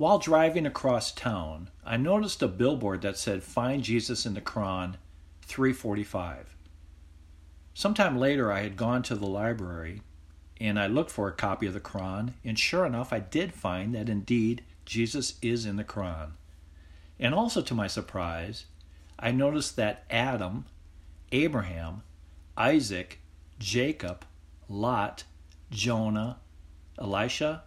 While driving across town, I noticed a billboard that said Find Jesus in the Quran 345. Sometime later, I had gone to the library and I looked for a copy of the Quran, and sure enough, I did find that indeed Jesus is in the Quran. And also to my surprise, I noticed that Adam, Abraham, Isaac, Jacob, Lot, Jonah, Elisha,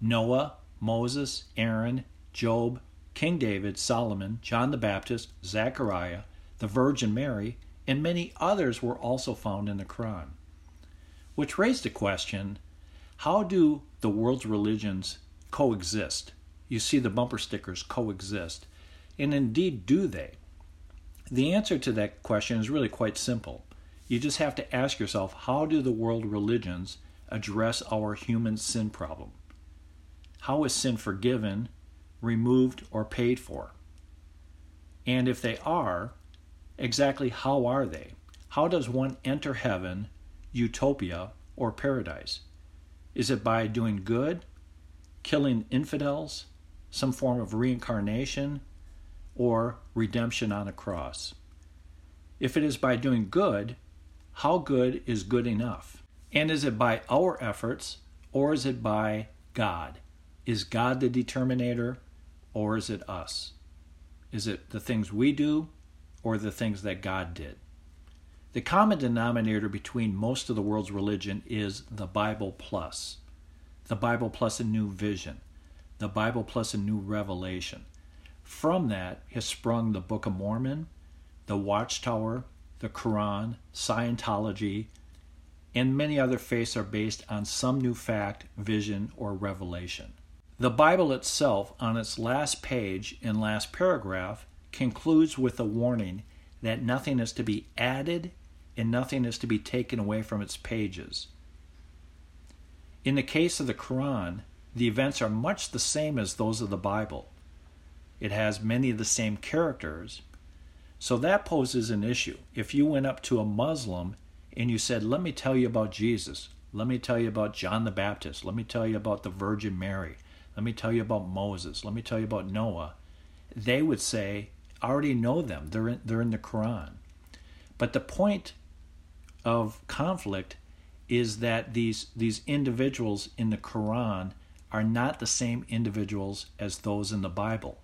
Noah, Moses, Aaron, Job, King David, Solomon, John the Baptist, Zechariah, the Virgin Mary, and many others were also found in the Quran. Which raised the question how do the world's religions coexist? You see the bumper stickers coexist. And indeed, do they? The answer to that question is really quite simple. You just have to ask yourself how do the world religions address our human sin problem? How is sin forgiven, removed, or paid for? And if they are, exactly how are they? How does one enter heaven, utopia, or paradise? Is it by doing good, killing infidels, some form of reincarnation, or redemption on a cross? If it is by doing good, how good is good enough? And is it by our efforts or is it by God? Is God the determinator or is it us? Is it the things we do or the things that God did? The common denominator between most of the world's religion is the Bible plus. The Bible plus a new vision. The Bible plus a new revelation. From that has sprung the Book of Mormon, the Watchtower, the Quran, Scientology, and many other faiths are based on some new fact, vision, or revelation. The Bible itself, on its last page and last paragraph, concludes with a warning that nothing is to be added and nothing is to be taken away from its pages. In the case of the Quran, the events are much the same as those of the Bible. It has many of the same characters, so that poses an issue. If you went up to a Muslim and you said, Let me tell you about Jesus, let me tell you about John the Baptist, let me tell you about the Virgin Mary, let me tell you about Moses, let me tell you about Noah, they would say, I already know them. They're in, they're in the Quran. But the point of conflict is that these, these individuals in the Quran are not the same individuals as those in the Bible.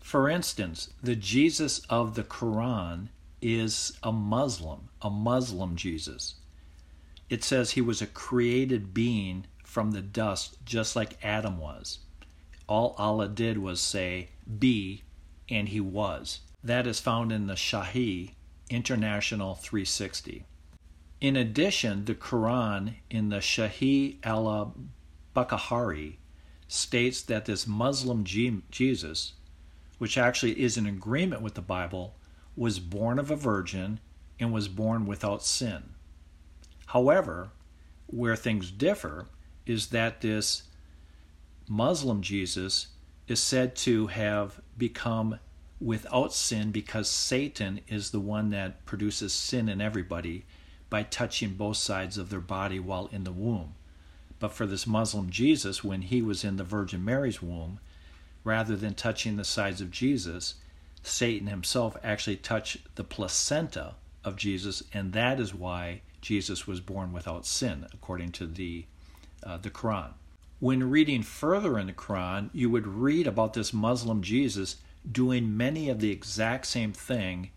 For instance, the Jesus of the Quran is a Muslim, a Muslim Jesus. It says he was a created being from the dust, just like Adam was. All Allah did was say, be, and he was. That is found in the Sahih International 360. In addition, the Quran in the Sahih al Bukhari states that this Muslim Jesus which actually is in agreement with the Bible, was born of a virgin and was born without sin. However, where things differ is that this Muslim Jesus is said to have become without sin because Satan is the one that produces sin in everybody by touching both sides of their body while in the womb. But for this Muslim Jesus, when he was in the Virgin Mary's womb, rather than touching the sides of Jesus, Satan himself actually touched the placenta of Jesus, and that is why Jesus was born without sin, according to the uh, the Quran. When reading further in the Quran, you would read about this Muslim Jesus doing many of the exact same thing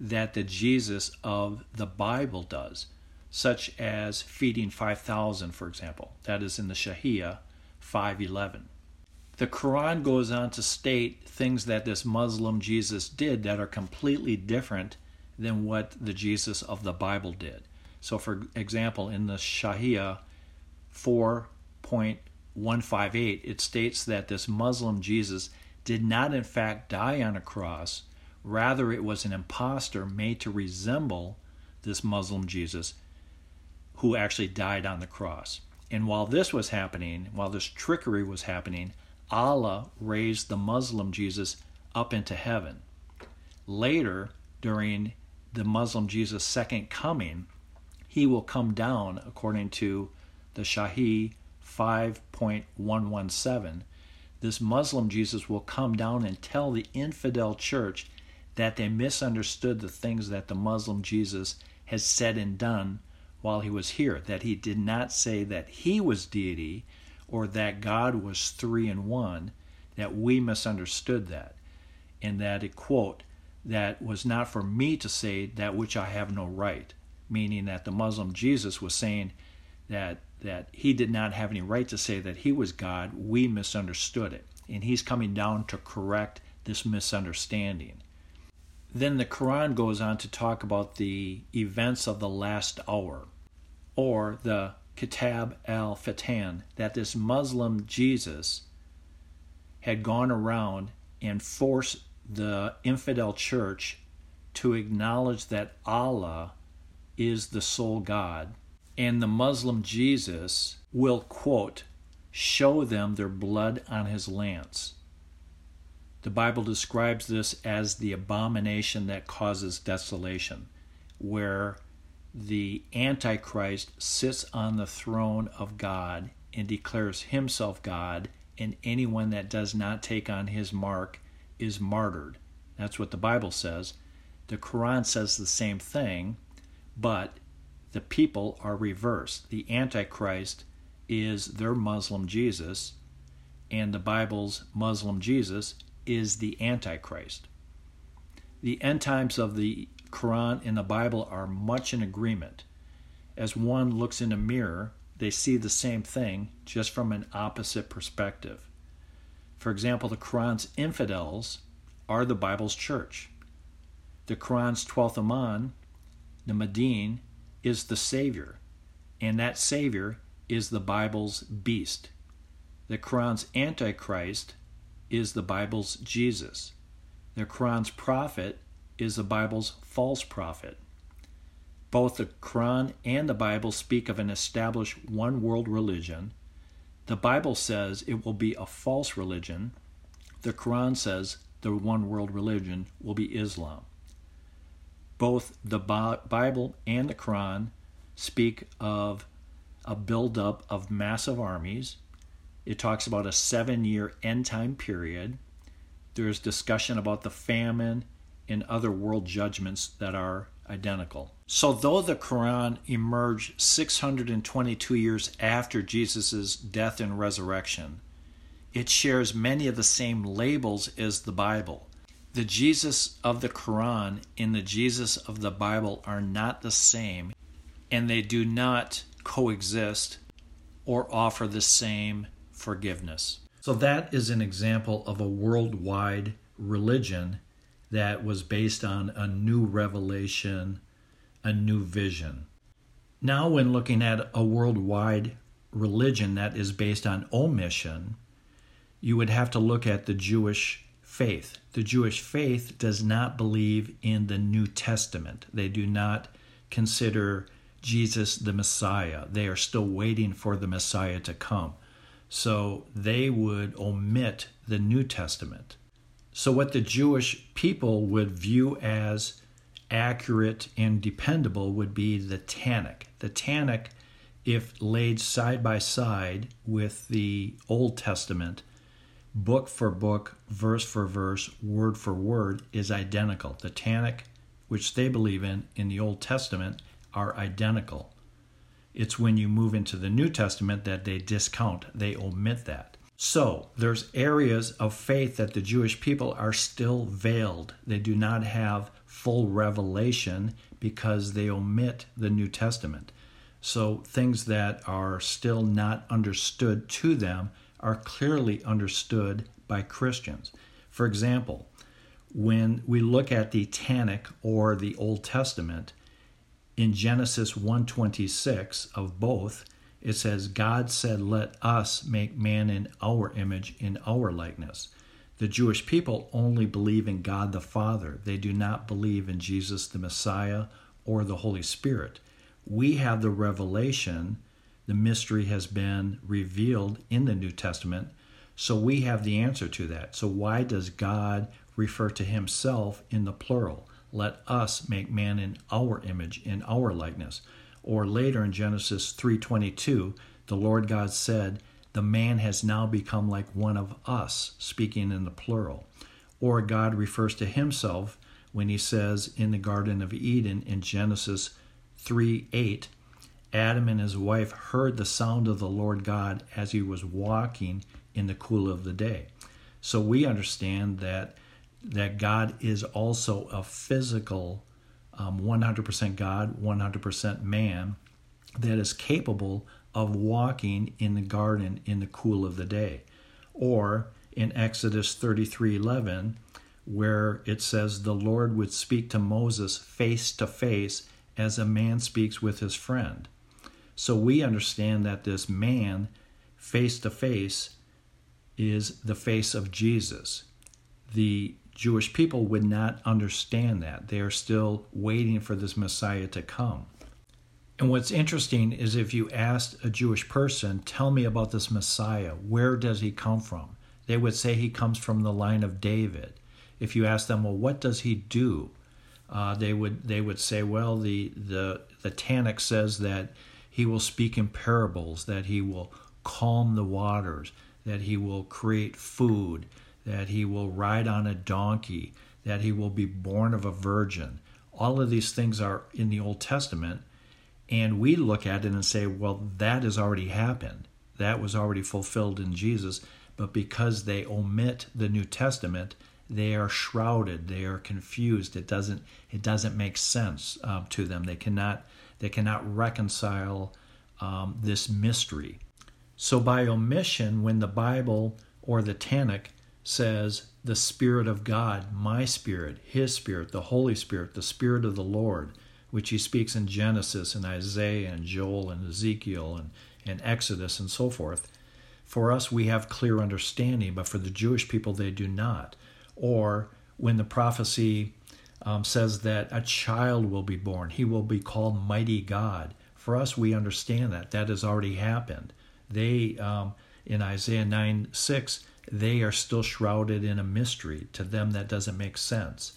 that the Jesus of the Bible does, such as feeding 5,000, for example. That is in the Sahih 511 the Quran goes on to state things that this Muslim Jesus did that are completely different than what the Jesus of the Bible did. So, for example, in the Sahih 4.158, it states that this Muslim Jesus did not, in fact, die on a cross. Rather, it was an impostor made to resemble this Muslim Jesus who actually died on the cross. And while this was happening, while this trickery was happening, Allah raised the Muslim Jesus up into heaven. Later, during the Muslim Jesus' second coming, he will come down, according to the Sahih 5.117, this Muslim Jesus will come down and tell the infidel church that they misunderstood the things that the Muslim Jesus has said and done while he was here, that he did not say that he was deity or that God was three in one, that we misunderstood that. And that it, quote, that was not for me to say that which I have no right, meaning that the Muslim Jesus was saying that that he did not have any right to say that he was God. We misunderstood it. And he's coming down to correct this misunderstanding. Then the Quran goes on to talk about the events of the last hour, or the Kitab al Fitan, that this Muslim Jesus had gone around and forced the infidel church to acknowledge that Allah is the sole God. And the Muslim Jesus will, quote, show them their blood on his lance. The Bible describes this as the abomination that causes desolation, where the Antichrist sits on the throne of God and declares himself God, and anyone that does not take on his mark is martyred. That's what the Bible says. The Quran says the same thing, but the people are reversed. The Antichrist is their Muslim Jesus, and the Bible's Muslim Jesus is the Antichrist. The end times of the Quran and the Bible are much in agreement. As one looks in a mirror, they see the same thing just from an opposite perspective. For example, the Quran's infidels are the Bible's church. The Quran's 12th Imam, the Mahdi, is the Savior, and that Savior is the Bible's beast. The Quran's Antichrist is the Bible's Jesus. The Quran's prophet is the Bible's false prophet. Both the Quran and the Bible speak of an established one world religion the Bible says it will be a false religion. The Quran says the one world religion will be Islam. Both the Bible and the Quran speak of a buildup of massive armies. It talks about a seven year end time period. There's discussion about the famine and other world judgments that are identical. So, though the Quran emerged 622 years after Jesus' death and resurrection, it shares many of the same labels as the Bible. The Jesus of the Quran and the Jesus of the Bible are not the same, and they do not coexist or offer the same forgiveness. So, that is an example of a worldwide religion that was based on a new revelation, a new vision. Now, when looking at a worldwide religion that is based on omission, you would have to look at the Jewish faith. The Jewish faith does not believe in the New Testament, they do not consider Jesus the Messiah. They are still waiting for the Messiah to come. So they would omit the New Testament. So, what the Jewish people would view as accurate and dependable would be the Tanakh. The Tanakh, if laid side by side with the Old Testament, book for book, verse for verse, word for word, is identical. The Tanakh, which they believe in in the Old Testament, are identical. It's when you move into the New Testament that they discount, they omit that. So, there's areas of faith that the Jewish people are still veiled. They do not have full revelation because they omit the New Testament. So, things that are still not understood to them are clearly understood by Christians. For example, when we look at the Tanakh or the Old Testament, in Genesis 1:26 of both, it says, God said, Let us make man in our image, in our likeness. The Jewish people only believe in God the Father. They do not believe in Jesus the Messiah or the Holy Spirit. We have the revelation, the mystery has been revealed in the New Testament, so we have the answer to that. So, why does God refer to himself in the plural? Let us make man in our image, in our likeness. Or later in Genesis 3:22, the Lord God said, "The man has now become like one of us, speaking in the plural. Or God refers to himself when he says in the Garden of Eden in Genesis 3 8, Adam and his wife heard the sound of the Lord God as he was walking in the cool of the day. So we understand that that God is also a physical, um, 100% God, 100% man, that is capable of walking in the garden in the cool of the day. Or in Exodus 33:11, where it says the Lord would speak to Moses face to face as a man speaks with his friend. So we understand that this man face to face is the face of Jesus. The Jewish people would not understand that. They are still waiting for this Messiah to come. And what's interesting is if you asked a Jewish person, tell me about this Messiah, where does he come from? They would say he comes from the line of David. If you ask them, well, what does he do? Uh, they would they would say, well, the the the Tanakh says that he will speak in parables, that he will calm the waters, that he will create food, that he will ride on a donkey, that he will be born of a virgin. All of these things are in the Old Testament, and we look at it and say, well, that has already happened. That was already fulfilled in Jesus. But because they omit the New Testament, they are shrouded. They are confused. It doesn't. It doesn't make sense uh, to them. They cannot. They cannot reconcile um, this mystery. So by omission, when the Bible or the Tanakh says the Spirit of God, my Spirit, His Spirit, the Holy Spirit, the Spirit of the Lord, which he speaks in Genesis and Isaiah and Joel and Ezekiel and, and Exodus and so forth. For us, we have clear understanding, but for the Jewish people, they do not. Or when the prophecy um, says that a child will be born, he will be called Mighty God. For us, we understand that. That has already happened. They, um, in Isaiah 9 6, they are still shrouded in a mystery. To them, that doesn't make sense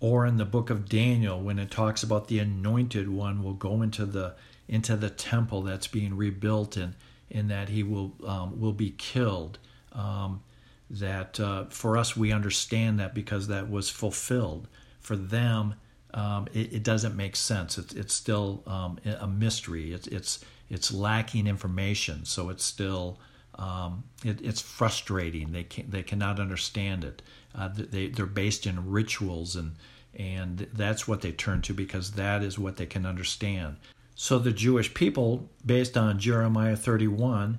or in the book of Daniel when it talks about the anointed one will go into the into the temple that's being rebuilt and in that he will um, will be killed. Um, that uh, for us we understand that because that was fulfilled. For them, um, it, it, doesn't make sense. It's it's still um, a mystery. It's it's it's lacking information. So it's still um, it, it's frustrating. They can they cannot understand it. Uh, they they're based in rituals and and that's what they turn to because that is what they can understand. So the Jewish people, based on Jeremiah 31,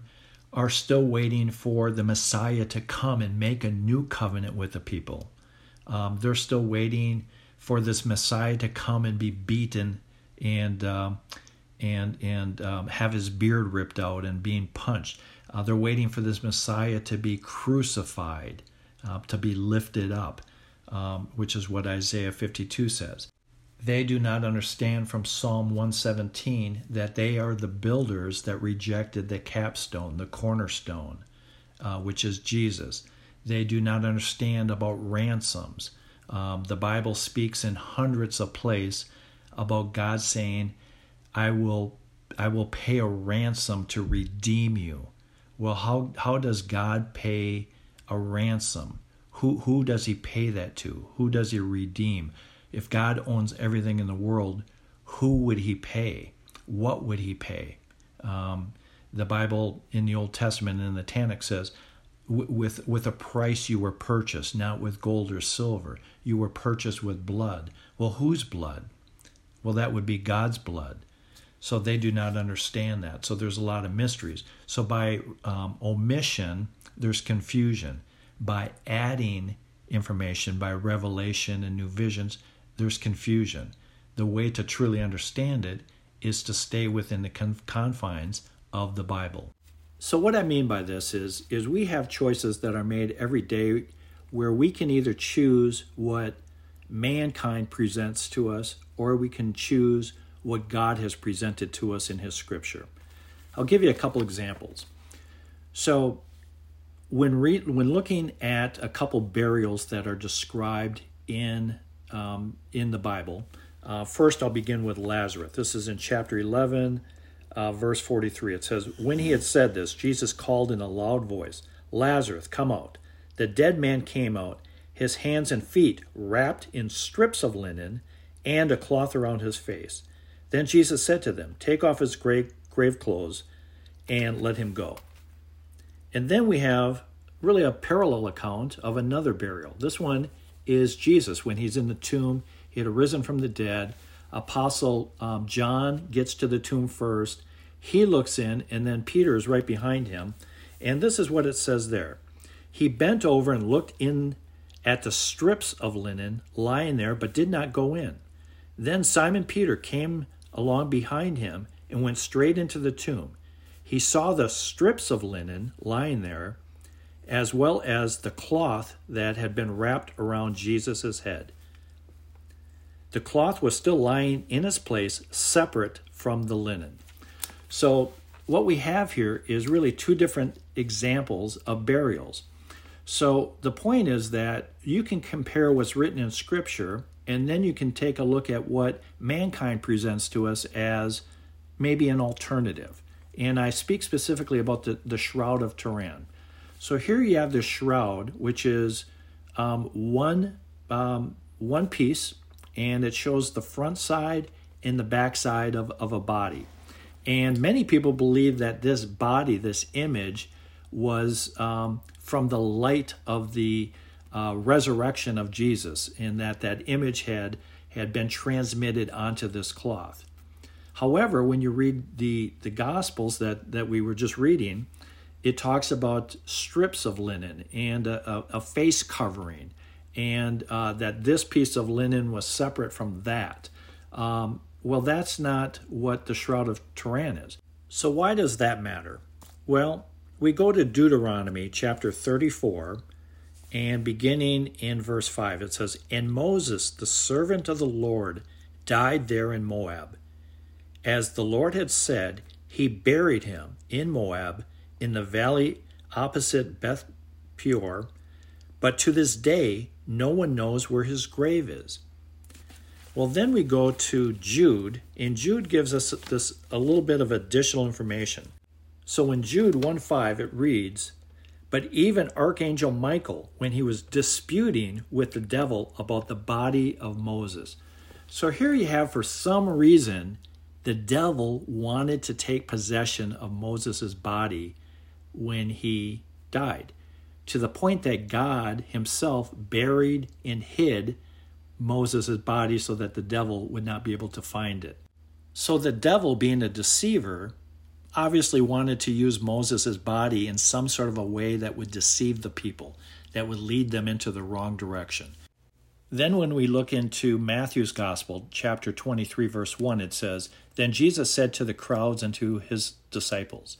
are still waiting for the Messiah to come and make a new covenant with the people. Um, they're still waiting for this Messiah to come and be beaten and um, and and um, have his beard ripped out and being punched. Uh, they're waiting for this Messiah to be crucified, uh, to be lifted up um, which is what Isaiah 52 says. They do not understand from Psalm 117 that they are the builders that rejected the capstone, the cornerstone, uh, which is Jesus. They do not understand about ransoms. Um, the Bible speaks in hundreds of places about God saying, "I will, I will pay a ransom to redeem you." Well, how how does God pay a ransom? Who, who does he pay that to? Who does he redeem? If God owns everything in the world, who would he pay? What would he pay? Um, the Bible in the Old Testament in the Tanakh says, with with a price you were purchased, not with gold or silver. You were purchased with blood. Well, whose blood? Well, that would be God's blood. So they do not understand that. So there's a lot of mysteries. So by um, omission, there's confusion by adding information, by revelation and new visions, there's confusion. The way to truly understand it is to stay within the confines of the Bible. So what I mean by this is is we have choices that are made every day where we can either choose what mankind presents to us or we can choose what God has presented to us in his scripture. I'll give you a couple examples. So when re- when looking at a couple burials that are described in um, in the Bible, uh, first I'll begin with Lazarus. This is in chapter 11, uh, verse 43. It says, When he had said this, Jesus called in a loud voice, Lazarus, come out. The dead man came out, his hands and feet wrapped in strips of linen and a cloth around his face. Then Jesus said to them, Take off his grave, grave clothes and let him go. And then we have really a parallel account of another burial. This one is Jesus when he's in the tomb. He had arisen from the dead. Apostle um, John gets to the tomb first. He looks in, and then Peter is right behind him. And this is what it says there He bent over and looked in at the strips of linen lying there, but did not go in. Then Simon Peter came along behind him and went straight into the tomb. He saw the strips of linen lying there, as well as the cloth that had been wrapped around Jesus' head. The cloth was still lying in its place, separate from the linen. So, what we have here is really two different examples of burials. So, the point is that you can compare what's written in Scripture, and then you can take a look at what mankind presents to us as maybe an alternative. And I speak specifically about the, the Shroud of Turin. So, here you have the shroud, which is um, one, um, one piece and it shows the front side and the back side of, of a body. And many people believe that this body, this image, was um, from the light of the uh, resurrection of Jesus, and that that image had had been transmitted onto this cloth. However, when you read the the Gospels that that we were just reading, it talks about strips of linen and a, a, a face covering and uh, that this piece of linen was separate from that. Um, well, that's not what the Shroud of Turin is. So, why does that matter? Well, we go to Deuteronomy chapter 34, and beginning in verse 5, it says, And Moses, the servant of the Lord, died there in Moab. As the Lord had said, he buried him in Moab in the valley opposite Beth Peor. But to this day, no one knows where his grave is. Well, then we go to Jude, and Jude gives us this a little bit of additional information. So in Jude 1:5 it reads, "But even archangel Michael when he was disputing with the devil about the body of Moses." So here you have for some reason the devil wanted to take possession of Moses' body when he died to the point that God himself buried and hid Moses' body so that the devil would not be able to find it. So the devil, being a deceiver, obviously wanted to use Moses' body in some sort of a way that would deceive the people, that would lead them into the wrong direction. Then, when we look into Matthew's Gospel, chapter 23, verse 1, it says, Then Jesus said to the crowds and to his disciples,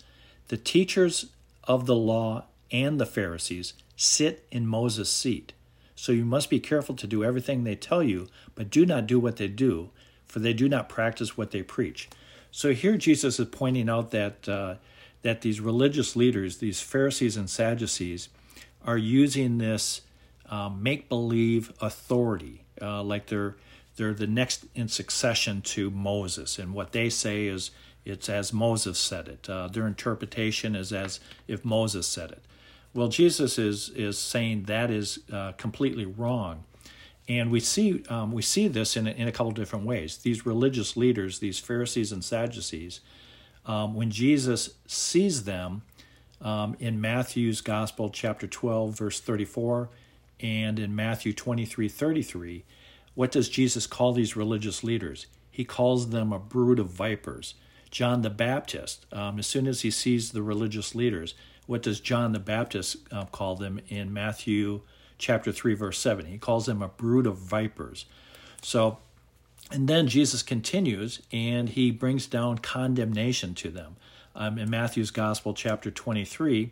The teachers of the law and the Pharisees sit in Moses' seat. So you must be careful to do everything they tell you, but do not do what they do, for they do not practice what they preach. So here Jesus is pointing out that uh, that these religious leaders, these Pharisees and Sadducees, are using this um, make believe authority, uh, like they're they're the next in succession to Moses, and what they say is it's as Moses said it. Uh, their interpretation is as if Moses said it. Well, Jesus is is saying that is uh, completely wrong, and we see um, we see this in a, in a couple different ways. These religious leaders, these Pharisees and Sadducees, um, when Jesus sees them um, in Matthew's Gospel, chapter twelve, verse thirty four, and in Matthew twenty three thirty three, what does Jesus call these religious leaders? He calls them a brood of vipers. John the Baptist, um, as soon as he sees the religious leaders, what does John the Baptist uh, call them in Matthew chapter 3 verse 7 he calls them a brood of vipers so and then Jesus continues and he brings down condemnation to them um, in Matthew's Gospel, chapter 23,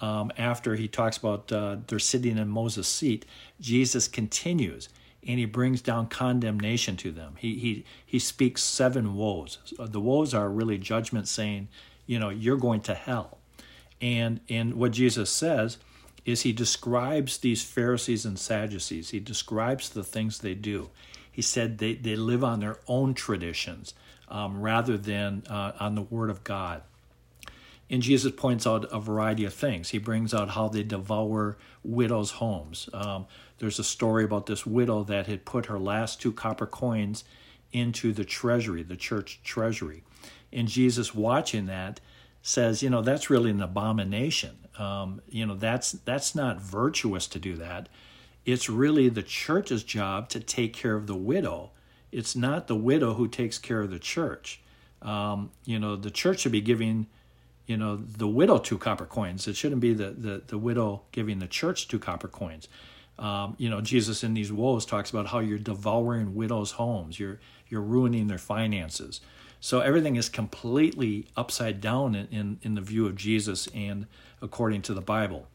um, after he talks about uh, they're sitting in Moses' seat, Jesus continues and he brings down condemnation to them. He, he, he speaks seven woes. The woes are really judgment saying, you know, you're going to hell. And and what Jesus says is he describes these Pharisees and Sadducees. He describes the things they do. He said they, they live on their own traditions. um, rather than uh, on the Word of God. And Jesus points out a variety of things. He brings out how they devour widows' homes. Um, there's a story about this widow that had put her last two copper coins into the treasury, the church treasury. And Jesus, watching that, says, you know, that's really an abomination. Um, you know, that's that's not virtuous to do that. It's really the church's job to take care of the widow. It's not the widow who takes care of the church. Um, you know, the church should be giving you know the widow two copper coins it shouldn't be the the, the widow giving the church two copper coins um, you know jesus in these woes talks about how you're devouring widows homes you're you're ruining their finances so everything is completely upside down in, in, in the view of jesus and according to the bible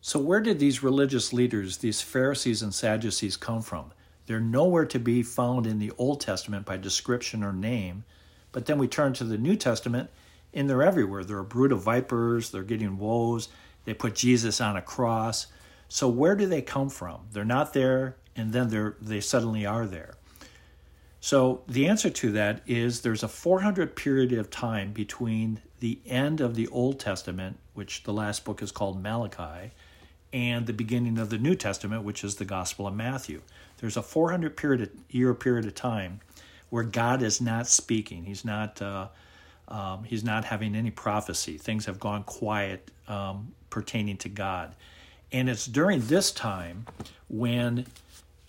so where did these religious leaders these pharisees and sadducees come from they're nowhere to be found in the old testament by description or name but then we turn to the new testament and they're everywhere. They're a brood of vipers, they're getting woes, they put Jesus on a cross. So where do they come from? They're not there, and then they're they suddenly are there. So the answer to that is there's a 400 period of time between the end of the Old Testament, which the last book is called Malachi, and the beginning of the New Testament, which is the Gospel of Matthew. There's a 400 period year period of time where God is not speaking. He's not uh, um, he's not having any prophecy. Things have gone quiet um, pertaining to God. And it's during this time when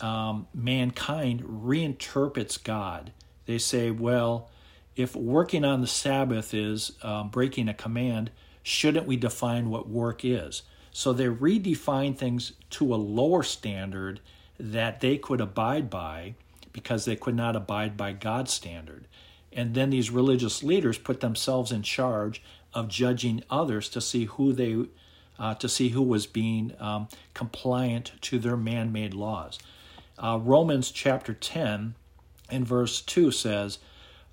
um, mankind reinterprets God. They say, well, if working on the Sabbath is um, breaking a command, shouldn't we define what work is? So they redefine things to a lower standard that they could abide by because they could not abide by God's standard. And then these religious leaders put themselves in charge of judging others to see who they uh, to see who was being um, compliant to their man-made laws. Uh, Romans chapter 10 and verse 2 says,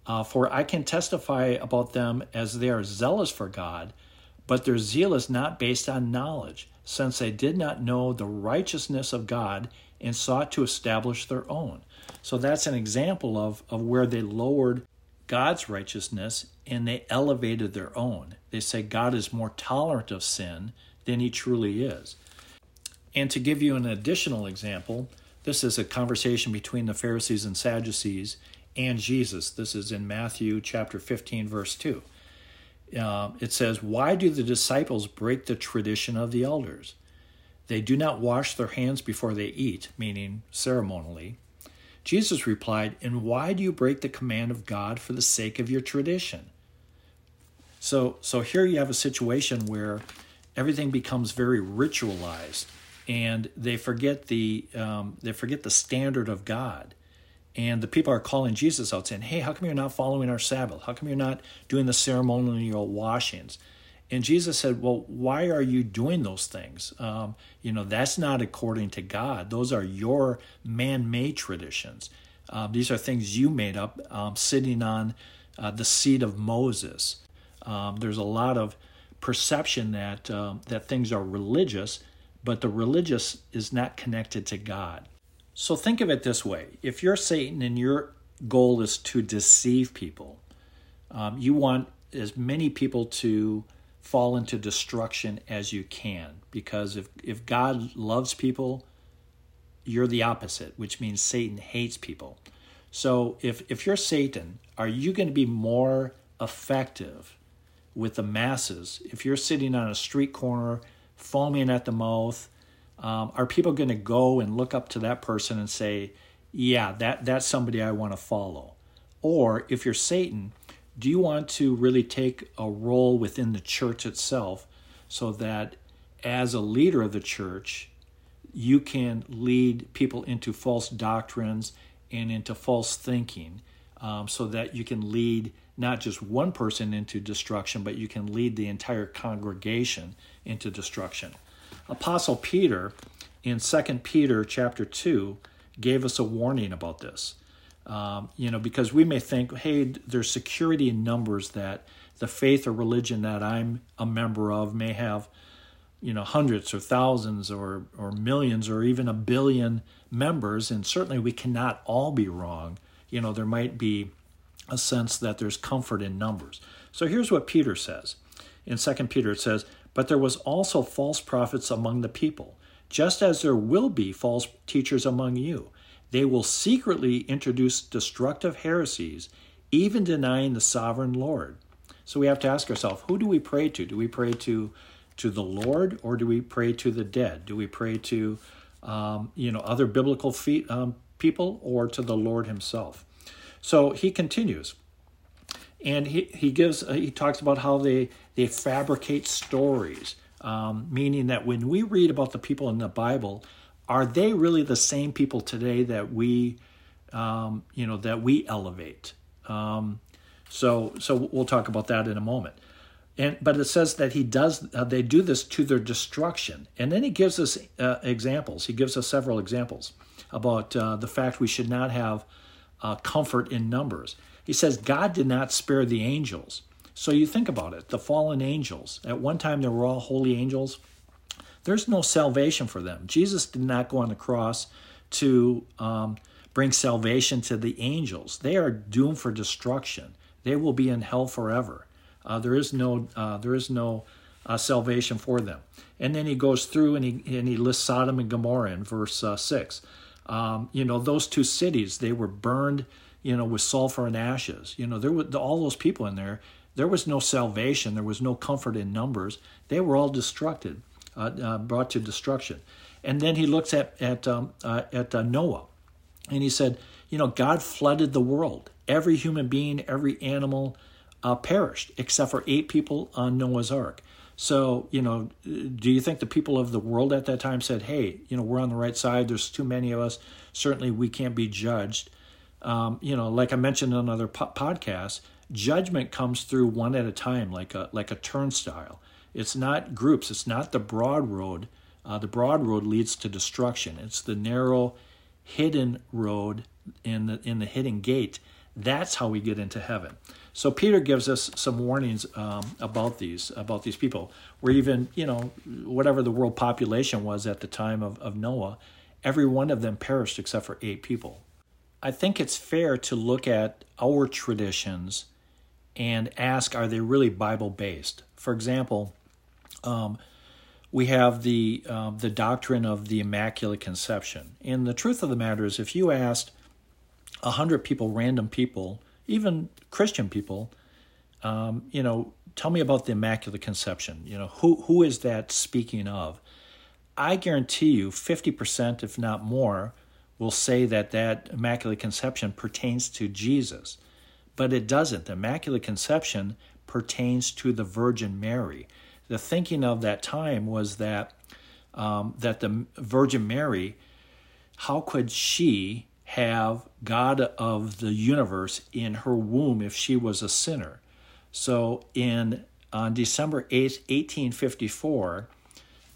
uh, For I can testify about them as they are zealous for God, but their zeal is not based on knowledge, since they did not know the righteousness of God and sought to establish their own. So that's an example of, of where they lowered God's righteousness and they elevated their own. They say God is more tolerant of sin than he truly is. And to give you an additional example, this is a conversation between the Pharisees and Sadducees and Jesus. This is in Matthew chapter 15, verse 2. Uh, it says, Why do the disciples break the tradition of the elders? They do not wash their hands before they eat, meaning ceremonially. Jesus replied, And why do you break the command of God for the sake of your tradition? So, so here you have a situation where everything becomes very ritualized, and they forget the um, they forget the standard of God, and the people are calling Jesus out saying, "Hey, how come you're not following our Sabbath? How come you're not doing the ceremonial washings?" And Jesus said, Well, why are you doing those things? Um, you know, that's not according to God. Those are your man made traditions. Um, these are things you made up um, sitting on uh, the seat of Moses. Um, there's a lot of perception that, um, that things are religious, but the religious is not connected to God. So think of it this way if you're Satan and your goal is to deceive people, um, you want as many people to fall into destruction as you can. Because if, if God loves people, you're the opposite, which means Satan hates people. So if, if you're Satan, are you going to be more effective with the masses if you're sitting on a street corner foaming at the mouth? Um, are people going to go and look up to that person and say, yeah, that, that's somebody I want to follow? Or if you're Satan, do you want to really take a role within the church itself so that as a leader of the church, you can lead people into false doctrines and into false thinking um, so that you can lead not just one person into destruction, but you can lead the entire congregation into destruction. Apostle Peter in 2 Peter chapter 2 gave us a warning about this. Um, you know, because we may think, hey, there's security in numbers that the faith or religion that I'm a member of may have, you know, hundreds or thousands or or millions or even a billion members, and certainly we cannot all be wrong. You know, there might be a sense that there's comfort in numbers. So here's what Peter says. In 2 Peter, it says, But there was also false prophets among the people, just as there will be false teachers among you. They will secretly introduce destructive heresies, even denying the sovereign Lord. So we have to ask ourselves, who do we pray to? Do we pray to to the Lord, or do we pray to the dead? Do we pray to um, you know other biblical fe- um, people, or to the Lord Himself? So he continues, and he he gives uh, he talks about how they they fabricate stories, um, meaning that when we read about the people in the Bible, are they really the same people today that we um, you know that we elevate? Um, so so we'll talk about that in a moment. And, but it says that he does uh, they do this to their destruction and then he gives us uh, examples he gives us several examples about uh, the fact we should not have uh, comfort in numbers. He says god did not spare the angels. So you think about it the fallen angels. At one time they were all holy angels. There's no salvation for them. Jesus did not go on the cross to um, bring salvation to the angels. They are doomed for destruction. They will be in hell forever. Uh, there is no uh, there is no uh, salvation for them. And then he goes through and he and he lists Sodom and Gomorrah in verse uh, six. Um, you know those two cities they were burned you know with sulfur and ashes. You know there were all those people in there. There was no salvation. There was no comfort in numbers. They were all destructed, uh, uh, brought to destruction. And then he looks at at um, at Noah, and he said, you know, God flooded the world. Every human being, every animal, uh, perished, except for eight people on Noah's Ark. So, you know, do you think the people of the world at that time said, hey, you know, we're on the right side, there's too many of us, certainly we can't be judged? Um, you know, like I mentioned on other po- judgment comes through one at a time, like a like a turnstile. It's not groups. It's not the broad road. Uh, the broad road leads to destruction. It's the narrow, hidden road in the in the hidden gate. That's how we get into heaven. So Peter gives us some warnings um, about these about these people. Where even you know whatever the world population was at the time of, of Noah, every one of them perished except for eight people. I think it's fair to look at our traditions and ask, are they really Bible based? For example, um, we have the um, the doctrine of the Immaculate Conception, and the truth of the matter is, if you asked a hundred people, random people, even Christian people, um, you know, tell me about the Immaculate Conception. You know, who who is that speaking of? I guarantee you, fifty percent, if not more, will say that that Immaculate Conception pertains to Jesus, but it doesn't. The Immaculate Conception pertains to the Virgin Mary. The thinking of that time was that um, that the Virgin Mary, how could she have God of the universe in her womb if she was a sinner. So in on December 8th, 1854,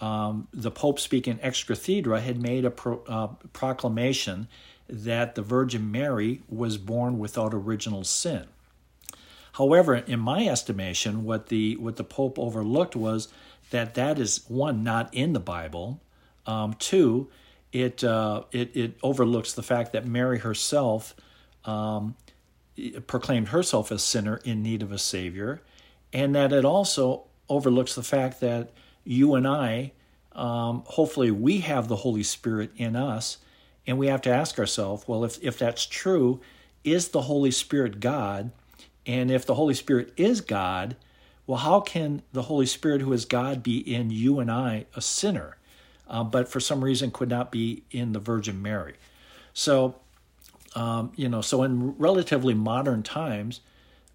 um, the Pope speaking ex cathedra had made a pro, uh, proclamation that the Virgin Mary was born without original sin. However, in my estimation, what the what the Pope overlooked was that that is one not in the Bible. Um, two, it, uh, it, it overlooks the fact that Mary herself um, proclaimed herself a sinner in need of a Savior, and that it also overlooks the fact that you and I, um, hopefully, we have the Holy Spirit in us, and we have to ask ourselves well, if, if that's true, is the Holy Spirit God? And if the Holy Spirit is God, well, how can the Holy Spirit, who is God, be in you and I, a sinner? Uh, but for some reason could not be in the Virgin Mary. So, um, you know, so in relatively modern times,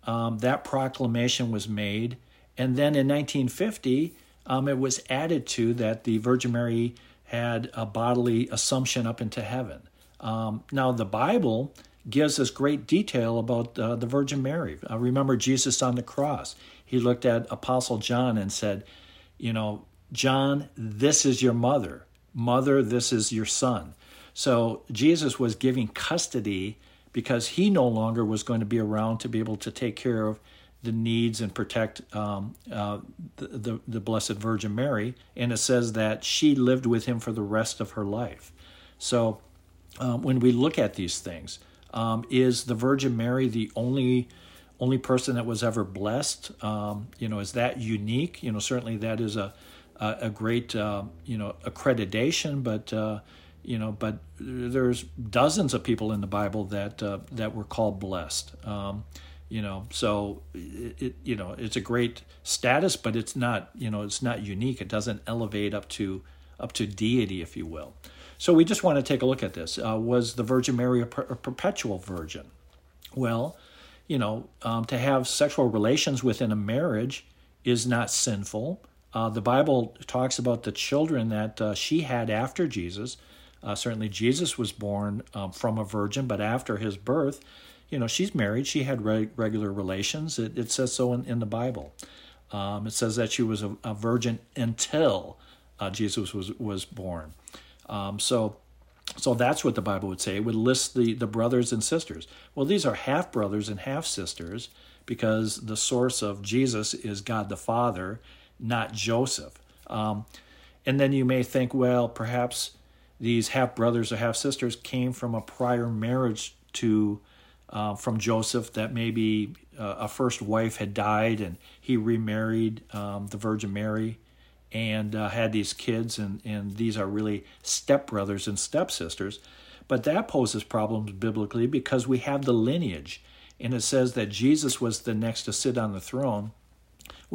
um, that proclamation was made. And then in 1950, um, it was added to that the Virgin Mary had a bodily assumption up into heaven. Um, now, the Bible gives us great detail about uh, the Virgin Mary. Uh, remember Jesus on the cross. He looked at Apostle John and said, You know, John, this is your mother. Mother, this is your son. So Jesus was giving custody because he no longer was going to be around to be able to take care of the needs and protect um, uh, the, the, the, Blessed Virgin Mary. And it says that she lived with him for the rest of her life. So um, when we look at these things, Um, is the Virgin Mary the only only person that was ever blessed? Um, you know, is that unique? You know, certainly that is a a, a great uh, you know accreditation, but uh, you know, but there's dozens of people in the Bible that uh, that were called blessed. Um, you know, so it, it, you know it's a great status, but it's not you know it's not unique. It doesn't elevate up to up to deity, if you will. So we just want to take a look at this. Uh, was the Virgin Mary a, per- a, perpetual virgin? Well, you know, um, to have sexual relations within a marriage is not sinful. Uh, the Bible talks about the children that uh, she had after Jesus. Uh, certainly, Jesus was born um, from a virgin, but after his birth, you know, she's married. She had re- regular relations. It, it, says so in, in the Bible. Um, it says that she was a, a virgin until uh, Jesus was was born. Um, so, so that's what the Bible would say. It would list the the brothers and sisters. Well, these are half brothers and half sisters because the source of Jesus is God the Father not Joseph. Um, and then you may think, well, perhaps these half brothers or half sisters came from a prior marriage to uh, from Joseph that maybe uh, a first wife had died and he remarried um, the Virgin Mary and uh, had these kids, and, and these are really stepbrothers and stepsisters. But that poses problems biblically because we have the lineage, and it says that Jesus was the next to sit on the throne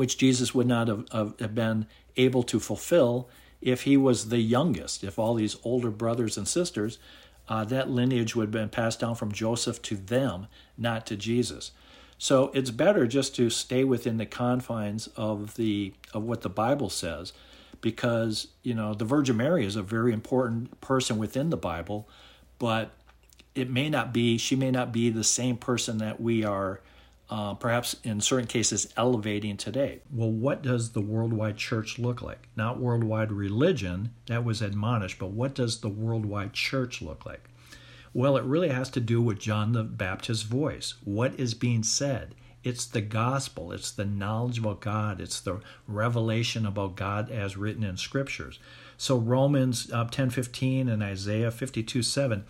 which Jesus would not have, have been able to fulfill if he was the youngest, if all these older brothers and sisters, uh, that lineage would have been passed down from Joseph to them, not to Jesus. So it's better just to stay within the confines of the of what the Bible says, because you know the Virgin Mary is a very important person within the Bible, but it may not be she may not be the same person that we are uh, perhaps in certain cases elevating today. Well, what does the worldwide church look like? Not worldwide religion, that was admonished, but what does the worldwide church look like? Well, it really has to do with John the Baptist's voice. What is being said? It's the gospel, it's the knowledge about God, it's the revelation about God as written in scriptures. So Romans uh, 10:15 and Isaiah 52:7,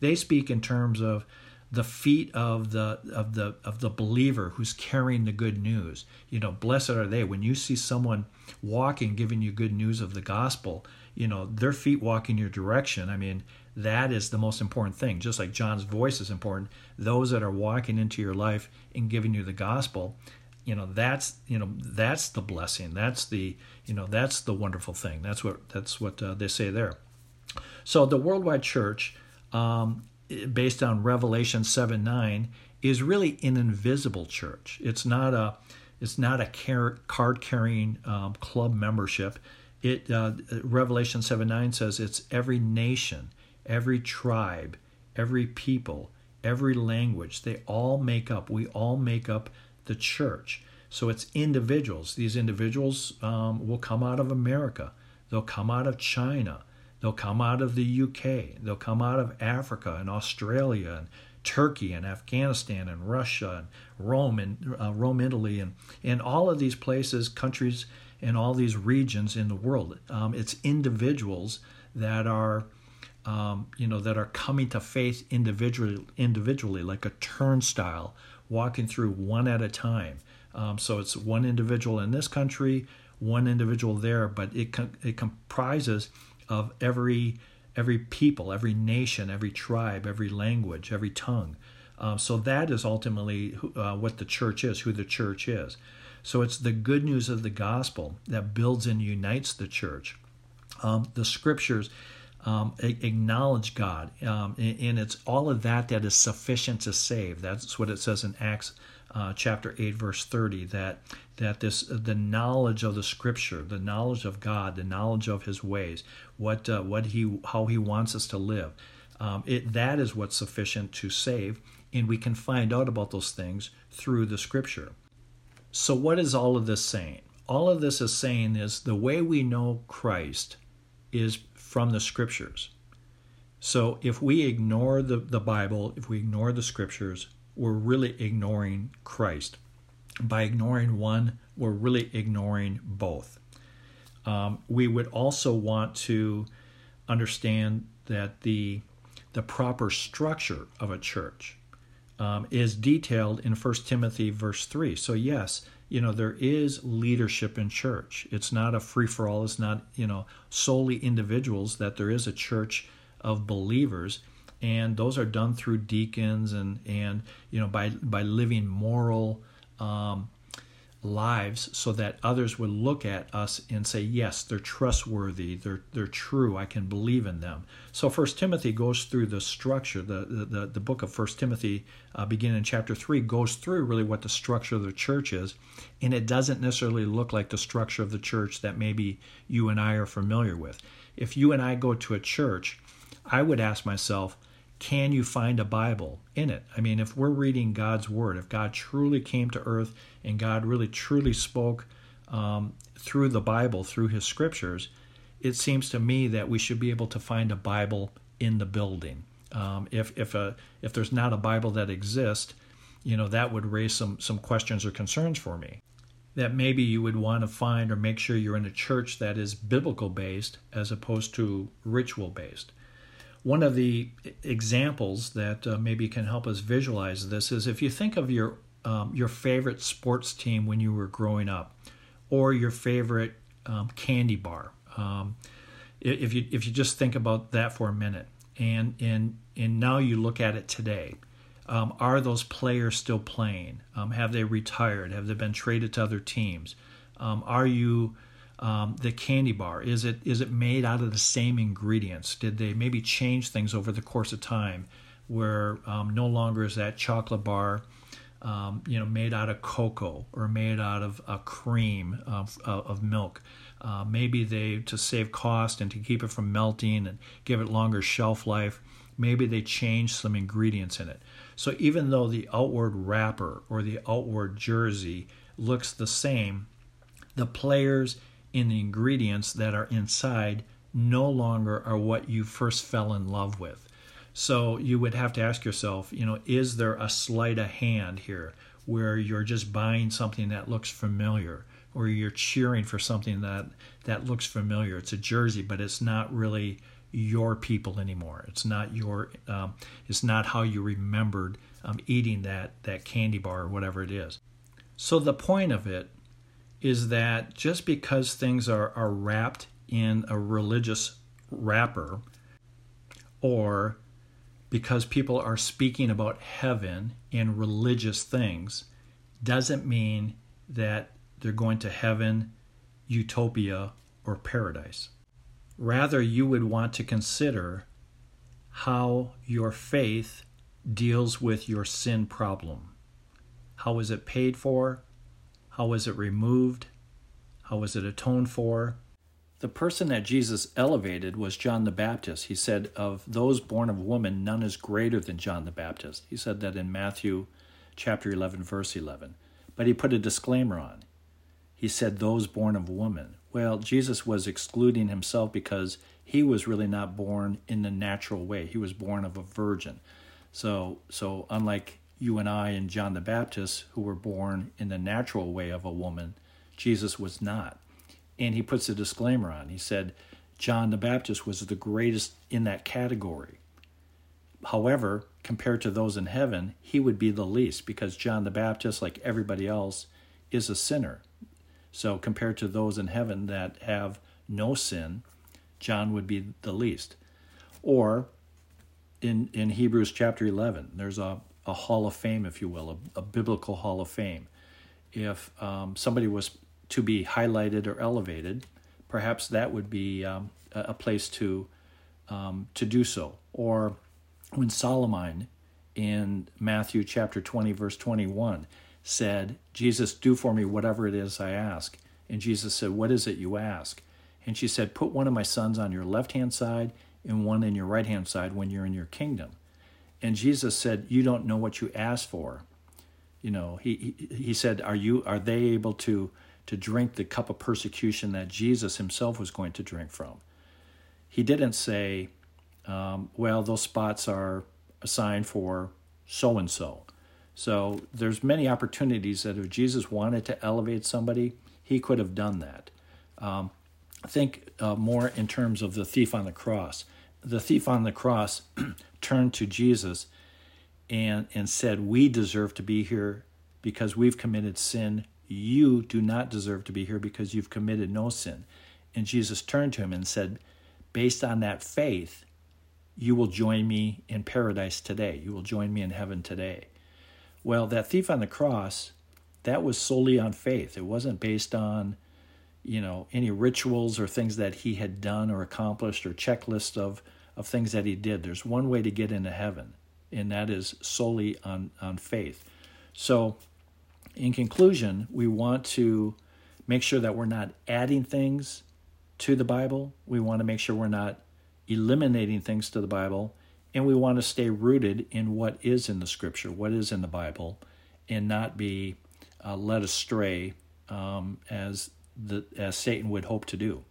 they speak in terms of the feet of the of the of the believer who's carrying the good news. You know, blessed are they when you see someone walking giving you good news of the gospel, you know, their feet walk in your direction. I mean, that is the most important thing. Just like John's voice is important, those that are walking into your life and giving you the gospel, you know, that's, you know, that's the blessing. That's the, you know, that's the wonderful thing. That's what that's what uh, they say there. So the worldwide church um, based on Revelation 7 9, is really an invisible church. It's not a it's not a card carrying um, club membership. It uh, Revelation 7 9 says it's every nation, every tribe, every people, every language. They all make up, we all make up the church. So it's individuals. These individuals um, will come out of America, they'll come out of China, They'll come out of the UK. They'll come out of Africa and Australia and Turkey and Afghanistan and Russia and Rome and uh, Rome, Italy, and, and all of these places, countries, and all these regions in the world. Um, it's individuals that are, um, you know, that are coming to faith individually, individually, like a turnstile, walking through one at a time. Um, so it's one individual in this country, one individual there, but it it comprises of every every people, every nation, every tribe, every language, every tongue. Um, so that is ultimately uh, what the church is, who the church is. So it's the good news of the gospel that builds and unites the church. Um, the scriptures um, acknowledge God, um, and it's all of that that is sufficient to save. That's what it says in Acts uh, chapter 8 verse 30 that that this the knowledge of the scripture the knowledge of god the knowledge of his ways what uh, what he how he wants us to live um, it that is what's sufficient to save and we can find out about those things through the scripture. So what is all of this saying? All of this is saying is the way we know christ is from the scriptures. So if we ignore the, the bible if we ignore the scriptures we're really ignoring Christ. By ignoring one, we're really ignoring both. Um, we would also want to understand that the the proper structure of a church um, is detailed in 1 Timothy verse 3. So, yes, you know, there is leadership in church. It's not a free for all, it's not, you know, solely individuals, that there is a church of believers. And those are done through deacons and, and you know, by, by living moral, um, lives so that others would look at us and say yes they're trustworthy. They're they're true. I can believe in them. So first timothy goes through the structure. The the, the book of first timothy uh, beginning in chapter 3 goes through really what the structure of the church is. And it doesn't necessarily look like the structure of the church that maybe you and i are familiar with. If you and i go to a church i would ask myself can you find a Bible in it? I mean, if we're reading God's Word, if God truly came to earth and God really truly spoke um, through the Bible, through His Scriptures, it seems to me that we should be able to find a Bible in the building. Um, if if a if there's not a Bible that exists, you know that would raise some some questions or concerns for me. That maybe you would want to find or make sure you're in a church that is biblical based as opposed to ritual based. One of the examples that uh, maybe can help us visualize this is if you think of your um, your favorite sports team when you were growing up, or your favorite um, candy bar. Um, if you if you just think about that for a minute, and and and now you look at it today, um, are those players still playing? Um, have they retired? Have they been traded to other teams? Um, are you um, the candy bar? Is it is it made out of the same ingredients? Did they maybe change things over the course of time where um, no longer is that chocolate bar um, you know made out of cocoa or made out of a cream of, of milk? Uh, maybe they to save cost and to keep it from melting and give it longer shelf life maybe they change some ingredients in it. So even though the outward wrapper or the outward jersey looks the same the players in the ingredients that are inside no longer are what you first fell in love with. So you would have to ask yourself, you know, is there a sleight of hand here where you're just buying something that looks familiar or you're cheering for something that that looks familiar? It's a jersey, but it's not really your people anymore. It's not your um, it's not how you remembered um, eating that that candy bar or whatever it is. So the point of it is that just because things are, are wrapped in a religious wrapper, or because people are speaking about heaven and religious things, doesn't mean that they're going to heaven, utopia, or paradise. Rather, you would want to consider how your faith deals with your sin problem. How is it paid for? How was it removed? How was it atoned for? The person that Jesus elevated was John the Baptist. He said, Of those born of woman, none is greater than John the Baptist. He said that in Matthew chapter 11, verse 11. But he put a disclaimer on. He said, Those born of woman. Well, Jesus was excluding himself because he was really not born in the natural way. He was born of a virgin. So, so unlike you and I and John the Baptist, who were born in the natural way of a woman, Jesus was not. And he puts a disclaimer on. He said, John the Baptist was the greatest in that category. However, compared to those in heaven, he would be the least because John the Baptist, like everybody else, is a sinner. So, compared to those in heaven that have no sin, John would be the least. Or in, in Hebrews chapter 11, there's a, a hall of fame, if you will, a, a biblical hall of fame. If um, somebody was to be highlighted or elevated, perhaps that would be um, a, place to um, to do so. Or when Salome in Matthew chapter 20, verse 21, said, Jesus, do for me whatever it is I ask. And Jesus said, What is it you ask? And she said, Put one of my sons on your left hand side and one in your right hand side when you're in your kingdom. And Jesus said, "You don't know what you ask for." You know, he he, said, "Are you are they able to to drink the cup of persecution that Jesus himself was going to drink from?" He didn't say, um, "Well, those spots are assigned for so and so." So there's many opportunities that if Jesus wanted to elevate somebody, he could have done that. Um, think uh, more in terms of the thief on the cross. The thief on the cross turned to Jesus and, and said, We deserve to be here because we've committed sin. You do not deserve to be here because you've committed no sin. And Jesus turned to him and said, Based on that faith, you will join me in paradise today. You will join me in heaven today. Well, that thief on the cross, that was solely on faith. It wasn't based on, you know, any rituals or things that he had done or accomplished or checklist of, of things that he did. There's one way to get into heaven, and that is solely on, on faith. So, in conclusion, we want to make sure that we're not adding things to the Bible. We want to make sure we're not eliminating things to the Bible. And we want to stay rooted in what is in the Scripture, what is in the Bible, and not be uh, led astray um, as the as uh, Satan would hope to do.